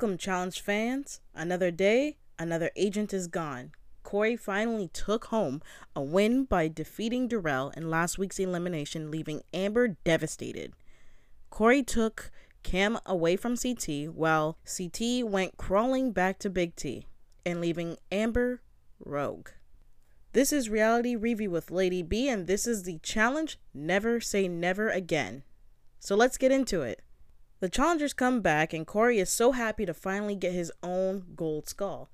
Welcome, challenge fans. Another day, another agent is gone. Cory finally took home a win by defeating Darrell in last week's elimination, leaving Amber devastated. Cory took Kam away from CT while CT went crawling back to Big T and leaving Amber rogue. This is Reality Review with Lady B, and this is the challenge Never Say Never Again. So let's get into it. The challengers come back, and Cory is so happy to finally get his own gold skull.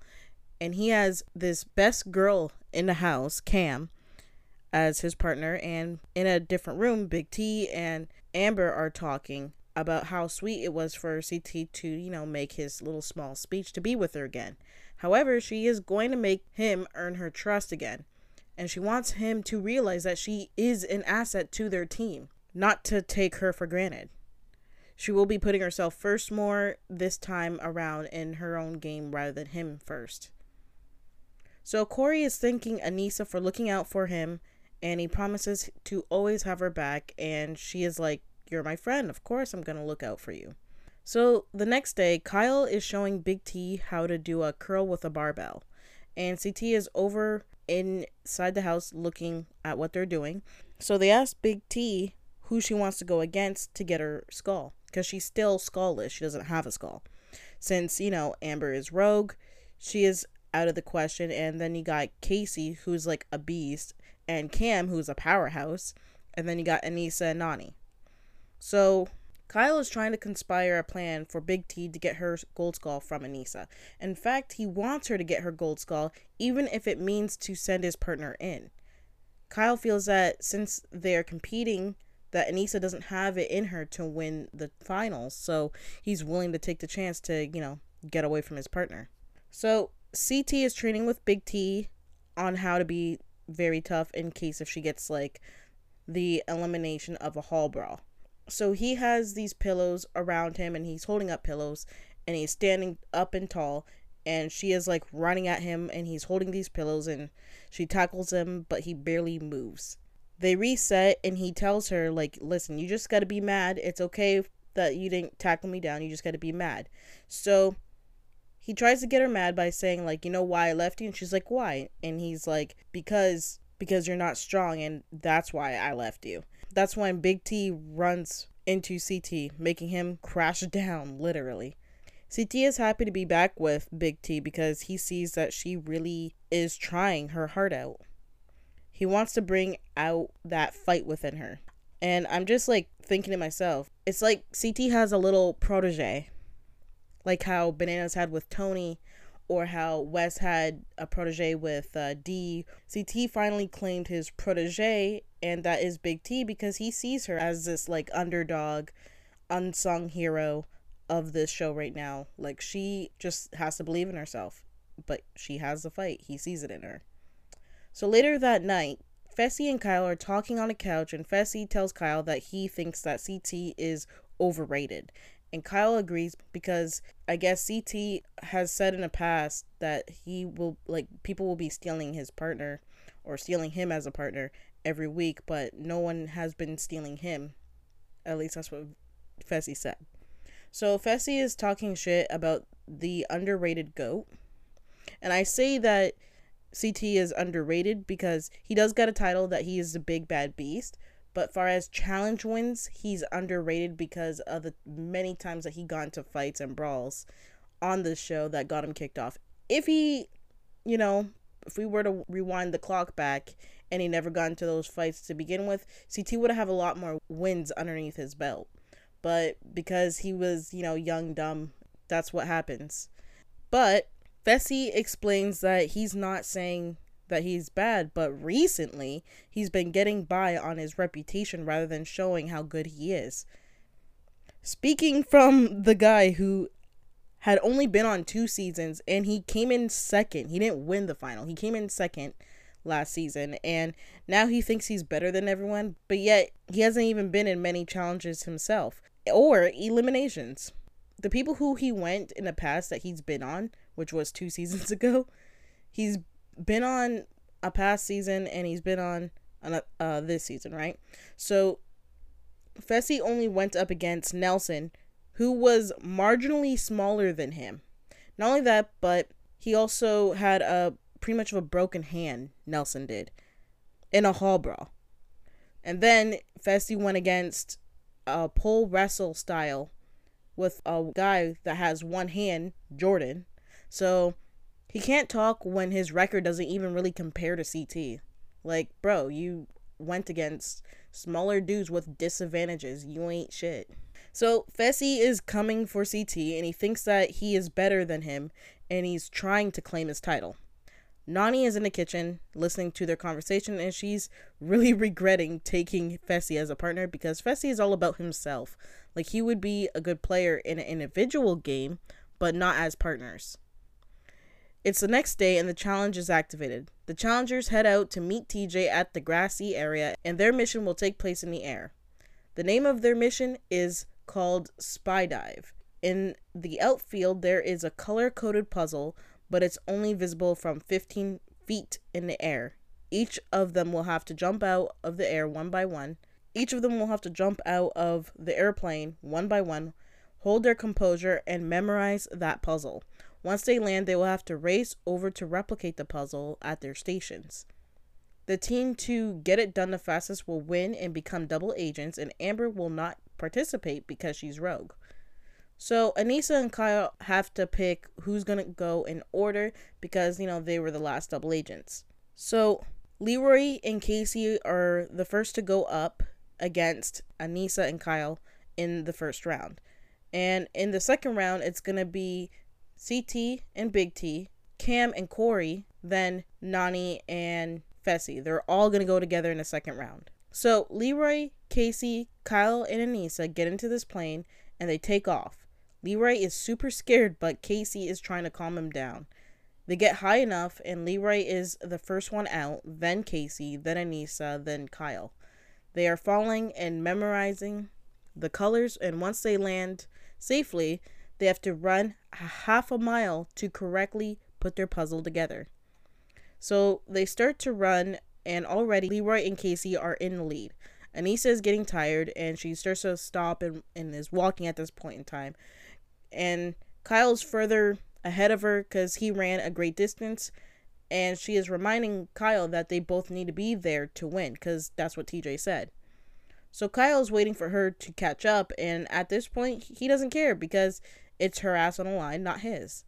And he has this best girl in the house, Kam, as his partner. And in a different room, Big T and Amber are talking about how sweet it was for CT to, you know, make his little small speech to be with her again. However, she is going to make him earn her trust again. And she wants him to realize that she is an asset to their team, not to take her for granted. She will be putting herself first more this time around in her own game rather than him first. So Cory is thanking Aneesa for looking out for him and he promises to always have her back and she is like, You're my friend, of course I'm gonna look out for you. So the next day, Kyle is showing Big T how to do a curl with a barbell. And CT is over inside the house looking at what they're doing. So they ask Big T who she wants to go against to get her skull because she's still skullless. She doesn't have a skull. Since, you know, Amber is rogue, she is out of the question. And then you got Kaycee, who's like a beast, and Kam, who's a powerhouse. And then you got Aneesa and Nany. So Kyle is trying to conspire a plan for Big T to get her gold skull from Aneesa. In fact, he wants her to get her gold skull, even if it means to send his partner in. Kyle feels that since they're competing, that Aneesa doesn't have it in her to win the finals, so he's willing to take the chance to, you know, get away from his partner. So CT is training with Big T on how to be very tough in case if she gets like the elimination of a hall brawl. So he has these pillows around him and he's holding up pillows and he's standing up and tall and she is like running at him and he's holding these pillows and she tackles him but he barely moves they reset and he tells her like listen you just got to be mad. It's okay that you didn't tackle me down. You just got to be mad. So he tries to get her mad by saying like you know why i left you? And she's like why? And he's like because because you're not strong and that's why i left you. That's when Big T runs into CT, making him crash down, literally. CT is happy to be back with Big T because he sees that she really is trying her heart out. He wants to bring out that fight within her. And I'm just like thinking to myself, it's like CT has a little protege. Like how Bananas had with Tony or how Wes had a protege with uh, D. CT finally claimed his protege, and that is Big T because he sees her as this like underdog, unsung hero of this show right now. Like she just has to believe in herself, but she has the fight. He sees it in her. So later that night, Fessy and Kyle are talking on a couch, and Fessy tells Kyle that he thinks that CT is overrated and Kyle agrees because I guess CT has said in the past that he will like people will be stealing his partner or stealing him as a partner every week, but no one has been stealing him. At least that's what Fessy said. So Fessy is talking shit about the underrated goat. And I say that CT is underrated because he does get a title that he is the big bad beast, but far as challenge wins, he's underrated because of the many times that he got into fights and brawls on the show that got him kicked off. If he, you know, if we were to rewind the clock back and he never got into those fights to begin with, CT would have a lot more wins underneath his belt. But because he was, you know, young, dumb, that's what happens. But Fessy explains that he's not saying that he's bad, but recently he's been getting by on his reputation rather than showing how good he is. Speaking from the guy who had only been on two seasons and he came in second, he didn't win the final, he came in second last season and now he thinks he's better than everyone, but yet he hasn't even been in many challenges himself or eliminations. The people who he went in the past that he's been on, which was two seasons ago, he's been on a past season and he's been on a, uh, this season, right? So Fessy only went up against Nelson, who was marginally smaller than him. Not only that, but he also had a pretty much of a broken hand, Nelson did, in a hall brawl. And then Fessy went against a pole wrestle style with a guy that has one hand, Jordan. So he can't talk when his record doesn't even really compare to CT. Like, bro, you went against smaller dudes with disadvantages. You ain't shit. So Fessy is coming for CT and he thinks that he is better than him and he's trying to claim his title. Nany is in the kitchen listening to their conversation and she's really regretting taking Fessy as a partner because Fessy is all about himself. Like he would be a good player in an individual game, but not as partners. It's the next day and the challenge is activated. The challengers head out to meet TJ at the grassy area and their mission will take place in the air. The name of their mission is called Spy Dive. In the outfield, there is a color coded puzzle but it's only visible from 15 feet in the air. Each of them will have to jump out of the air one by one. Each of them will have to jump out of the airplane one by one, hold their composure, and memorize that puzzle. Once they land, they will have to race over to replicate the puzzle at their stations. The team to get it done the fastest will win and become double agents, and Amber will not participate because she's rogue. So Aneesa and Kyle have to pick who's gonna go in order because you know they were the last double agents. So Leroy and Kaycee are the first to go up against Aneesa and Kyle in the first round. And in the second round, it's gonna be CT and Big T, Kam and Cory, then Nany and Fessy. They're all gonna go together in the second round. So Leroy, Kaycee, Kyle, and Aneesa get into this plane and they take off. Leroy is super scared, but Kaycee is trying to calm him down. They get high enough, and Leroy is the first one out, then Kaycee, then Aneesa, then Kyle. They are falling and memorizing the colors, and once they land safely, they have to run a half a mile to correctly put their puzzle together. So they start to run, and already Leroy and Kaycee are in the lead. Aneesa is getting tired, and she starts to stop and, and is walking at this point in time and Kyle's further ahead of her because he ran a great distance. And she is reminding Kyle that they both need to be there to win because that's what TJ said. So Kyle's waiting for her to catch up, and at this point, he doesn't care because it's her ass on the line, not his.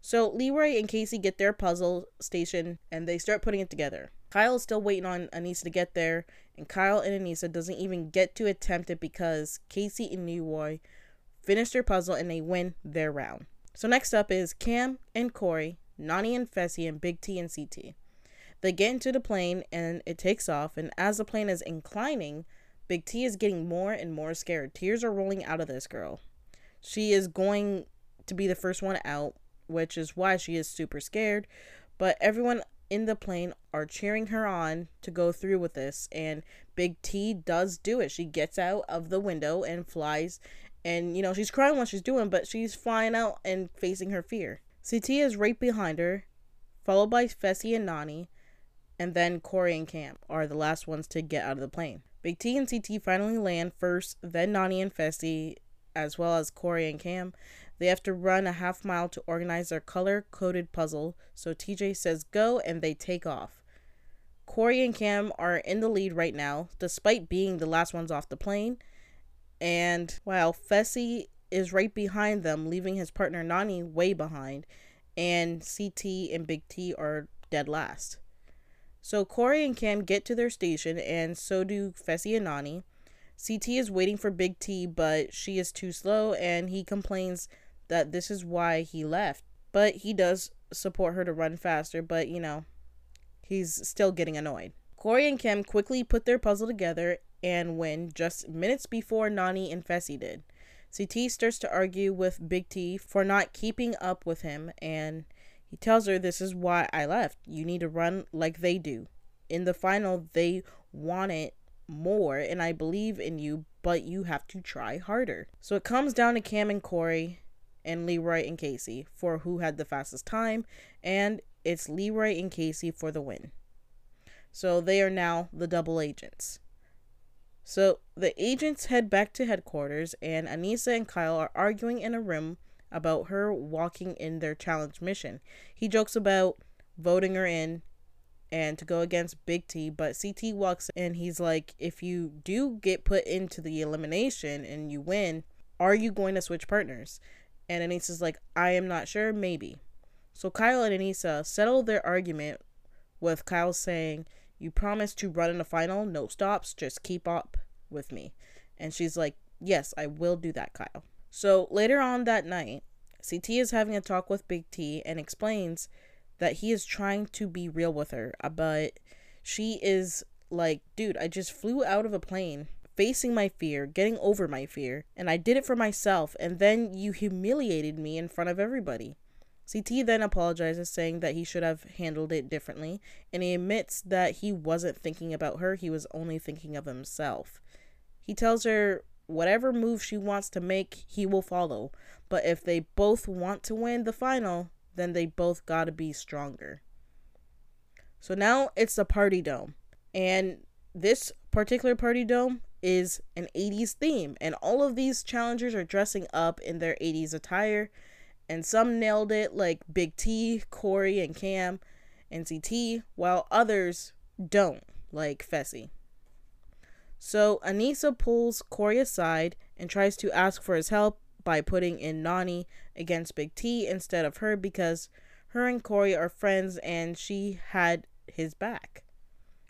So Leroy and Kaycee get their puzzle station and they start putting it together. Kyle is still waiting on Aneesa to get there, and Kyle and Aneesa doesn't even get to attempt it because Kaycee and Leroy finish their puzzle and they win their round. So next up is Kam and Cory, Nany and Fessy, and Big T and CT. They get into the plane and it takes off, and as the plane is inclining, Big T is getting more and more scared. Tears are rolling out of this girl. She is going to be the first one out, which is why she is super scared. But everyone in the plane are cheering her on to go through with this, and Big T does do it. She gets out of the window and flies and, you know, she's crying while she's doing, but she's flying out and facing her fear. CT is right behind her, followed by Fessy and Nany, and then Cory and Kam are the last ones to get out of the plane. Big T and CT finally land first, then Nany and Fessy, as well as Cory and Kam. They have to run a half mile to organize their color coded puzzle, so TJ says go and they take off. Cory and Kam are in the lead right now, despite being the last ones off the plane. And while Fessy is right behind them, leaving his partner Nany way behind, and CT and Big T are dead last. So Cory and Kam get to their station, and so do Fessy and Nany. CT is waiting for Big T, but she is too slow, and he complains that this is why he left. But he does support her to run faster, but you know, he's still getting annoyed. Cory and Kam quickly put their puzzle together and win just minutes before Nany and Fessy did. CT starts to argue with Big T for not keeping up with him, and he tells her, This is why I left. You need to run like they do. In the final, they want it more, and I believe in you, but you have to try harder. So it comes down to Kam and Cory and Leroy and Kaycee for who had the fastest time, and it's Leroy and Kaycee for the win. So they are now the double agents. So the agents head back to headquarters, and Aneesa and Kyle are arguing in a room about her walking in their challenge mission. He jokes about voting her in and to go against Big T, but CT walks in. He's like, if you do get put into the elimination and you win, are you going to switch partners? And Aneesa's like, I am not sure, maybe. So Kyle and Aneesa settle their argument with Kyle saying, You promised to run in the final, no stops, just keep up with me. And she's like, Yes, I will do that, Kyle. So later on that night, CT is having a talk with Big T and explains that he is trying to be real with her, uh, but she is like, dude, I just flew out of a plane, facing my fear, getting over my fear, and I did it for myself, and then you humiliated me in front of everybody. CT then apologizes, saying that he should have handled it differently, and he admits that he wasn't thinking about her, he was only thinking of himself. He tells her whatever move she wants to make, he will follow, but if they both want to win the final, then they both got to be stronger. So now it's the party dome. And this particular party dome is an 80s theme. And all of these challengers are dressing up in their 80s attire. And some nailed it, like Big T, Cory, and Kam, NCT, while others don't, like Fessy. So Aneesa pulls Cory aside and tries to ask for his help by putting in Nany against Big T instead of her because her and Cory are friends and she had his back.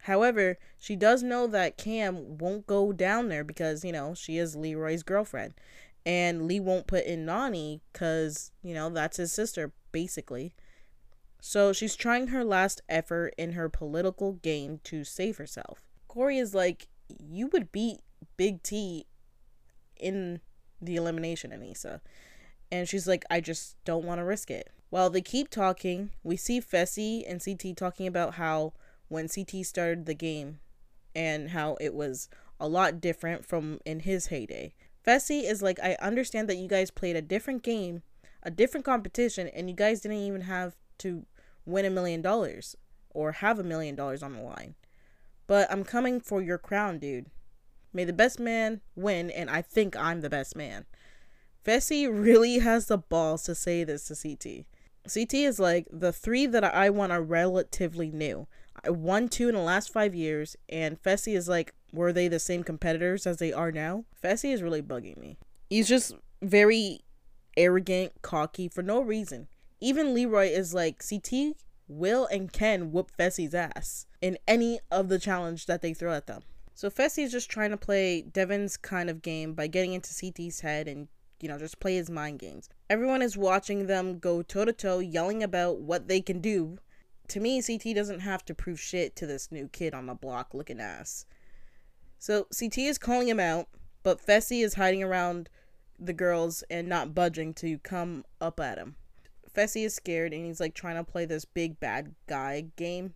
However, she does know that Kam won't go down there because, you know, she is Leroy's girlfriend. And Lee won't put in Nany because, you know, that's his sister, basically. So she's trying her last effort in her political game to save herself. Cory is like, You would beat Big T in the elimination, Aneesa. And she's like, I just don't want to risk it. While they keep talking, we see Fessy and CT talking about how when CT started the game and how it was a lot different from in his heyday. Fessy is like, I understand that you guys played a different game, a different competition, and you guys didn't even have to win a million dollars or have a million dollars on the line. But I'm coming for your crown, dude. May the best man win, and I think I'm the best man. Fessy really has the balls to say this to CT. CT is like, the three that I won are relatively new. I won two in the last five years, and Fessy is like, were they the same competitors as they are now? Fessy is really bugging me. He's just very arrogant, cocky for no reason. Even Leroy is like, CT will and can whoop Fessy's ass in any of the challenge that they throw at them. So Fessy is just trying to play Devin's kind of game by getting into CT's head and, you know, just play his mind games. Everyone is watching them go toe to toe, yelling about what they can do. To me, CT doesn't have to prove shit to this new kid on the block looking ass. So CT is calling him out, but Fessy is hiding around the girls and not budging to come up at him. Fessy is scared and he's like trying to play this big bad guy game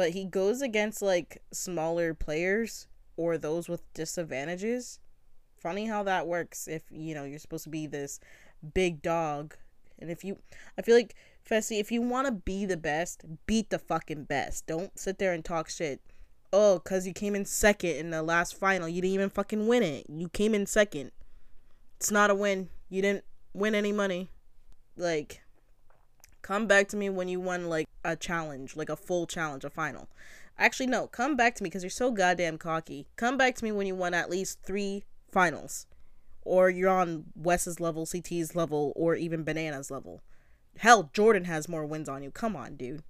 but he goes against like smaller players or those with disadvantages. Funny how that works if you know you're supposed to be this big dog. And if you I feel like Fessy, if you want to be the best, beat the fucking best. Don't sit there and talk shit. Oh, cuz you came in second in the last final. You didn't even fucking win it. You came in second. It's not a win. You didn't win any money. Like come back to me when you won like a challenge, like a full challenge, a final. Actually, no, come back to me because you're so goddamn cocky. Come back to me when you won at least three finals. Or you're on Wes's level, CT's level, or even Banana's level. Hell, Jordan has more wins on you. Come on, dude.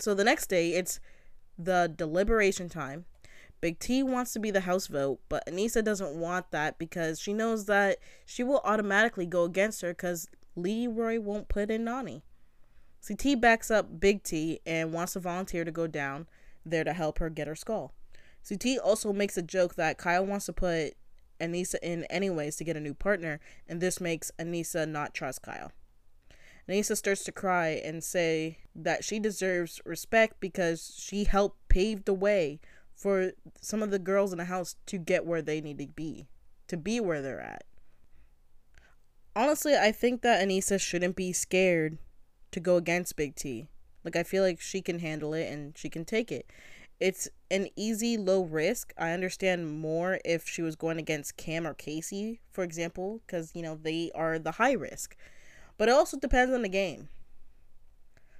So the next day, it's the deliberation time. Big T wants to be the house vote, but Aneesa doesn't want that because she knows that she will automatically go against her because Leroy won't put in Nany. CT backs up Big T and wants to volunteer to go down there to help her get her skull. CT also makes a joke that Kyle wants to put Aneesa in anyways to get a new partner, and this makes Aneesa not trust Kyle. Aneesa starts to cry and say that she deserves respect because she helped pave the way for some of the girls in the house to get where they need to be, to be where they're at. Honestly, I think that Aneesa shouldn't be scared to go against Big T. Like I feel like she can handle it and she can take it. it's an easy low risk. I understand more if she was going against Kam or Kaycee, for example, because you know they are the high risk. But it also depends on the game.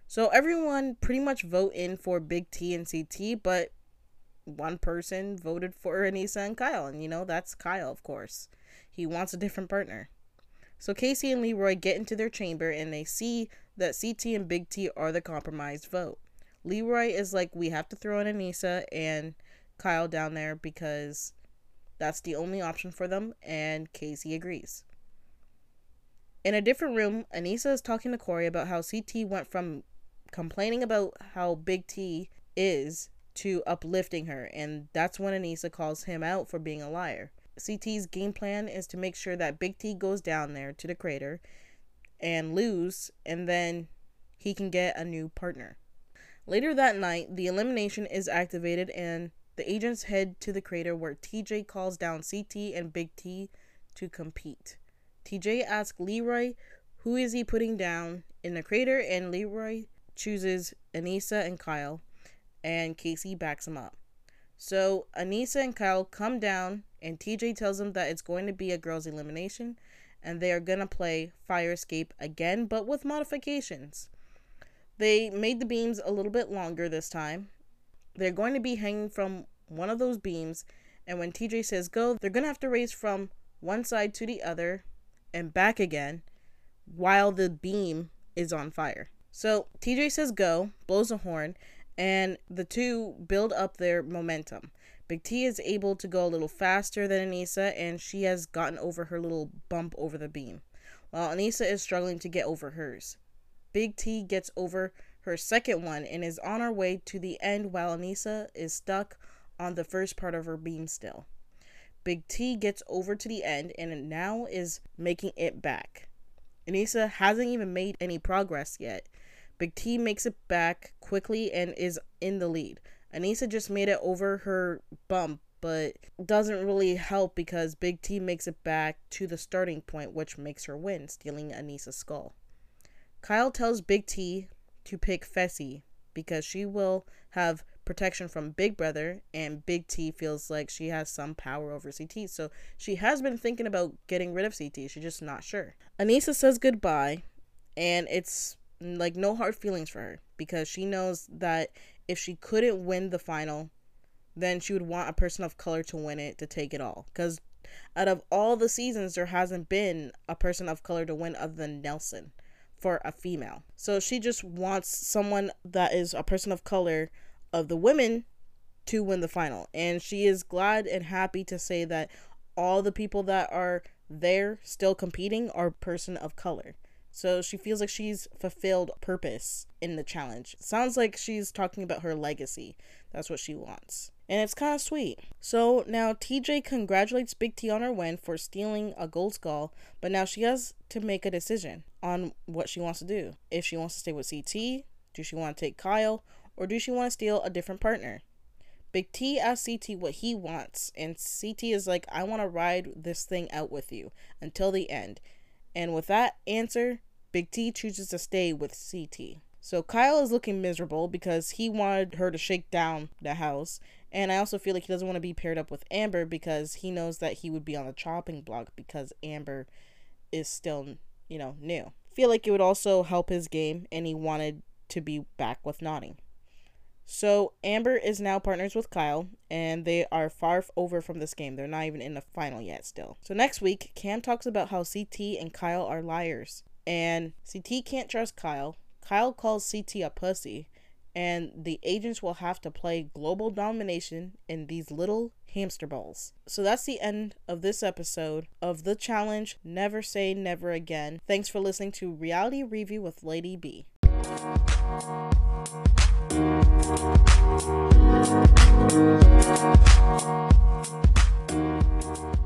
So everyone pretty much vote in for Big T and CT, but one person voted for Aneesa and Kyle, and you know that's Kyle, of course. He wants a different partner. So Kaycee and Leroy get into their chamber and they see that CT and Big T are the compromised vote. Leroy is like, we have to throw in Aneesa and Kyle down there because that's the only option for them, and Kaycee agrees. In a different room, Aneesa is talking to Cory about how CT went from complaining about how Big T is to uplifting her, and that's when Aneesa calls him out for being a liar. CT's game plan is to make sure that Big T goes down there to the crater and lose, and then he can get a new partner. Later that night, the elimination is activated and the agents head to the crater where TJ calls down CT and Big T to compete. TJ asks Leroy who is he putting down in the crater and Leroy chooses Aneesa and Kyle and Kaycee backs him up. So Aneesa and Kyle come down and TJ tells them that it's going to be a girls elimination and they are going to play Fire Escape again but with modifications. They made the beams a little bit longer this time. They're going to be hanging from one of those beams, and when TJ says go, they're going to have to race from one side to the other and back again while the beam is on fire. So TJ says go, blows a horn, and the two build up their momentum. Big T is able to go a little faster than Aneesa, and she has gotten over her little bump over the beam, while Aneesa is struggling to get over hers. Big T gets over her second one and is on her way to the end while Aneesa is stuck on the first part of her beam still. Big T gets over to the end and now is making it back. Aneesa hasn't even made any progress yet. Big T makes it back quickly and is in the lead. Aneesa just made it over her bump, but doesn't really help because Big T makes it back to the starting point, which makes her win, stealing Aneesa's skull. Kyle tells Big T to pick Fessy because she will have protection from Big Brother, and Big T feels like she has some power over CT. So she has been thinking about getting rid of CT. She's just not sure. Aneesa says goodbye, and it's like no hard feelings for her because she knows that if she couldn't win the final, then she would want a person of color to win it to take it all. Because out of all the seasons, there hasn't been a person of color to win other than Nelson for a female. So she just wants someone that is a person of color of the women to win the final. And she is glad and happy to say that all the people that are there still competing are person of color. So she feels like she's fulfilled purpose in the challenge. Sounds like she's talking about her legacy. That's what she wants and it's kind of sweet. So now TJ congratulates Big T on her win for stealing a gold skull, but now she has to make a decision on what she wants to do. If she wants to stay with CT, do she want to take Kyle, or do she want to steal a different partner? Big T asks CT what he wants, and CT is like, I want to ride this thing out with you until the end. And with that answer, Big T chooses to stay with CT. So Kyle is looking miserable because he wanted her to shake down the house, and I also feel like he doesn't want to be paired up with Amber because he knows that he would be on the chopping block because Amber is still, you know, new. Feel like it would also help his game and he wanted to be back with Nany. So Amber is now partners with Kyle and they are far over from this game. They're not even in the final yet still. So next week, Kam talks about how CT and Kyle are liars. And CT can't trust Kyle. Kyle calls CT a pussy and the agents will have to play global domination in these little hamster balls. So that's the end of this episode of The Challenge Never Say Never Again. Thanks for listening to Reality Review with Lady B. Thank you.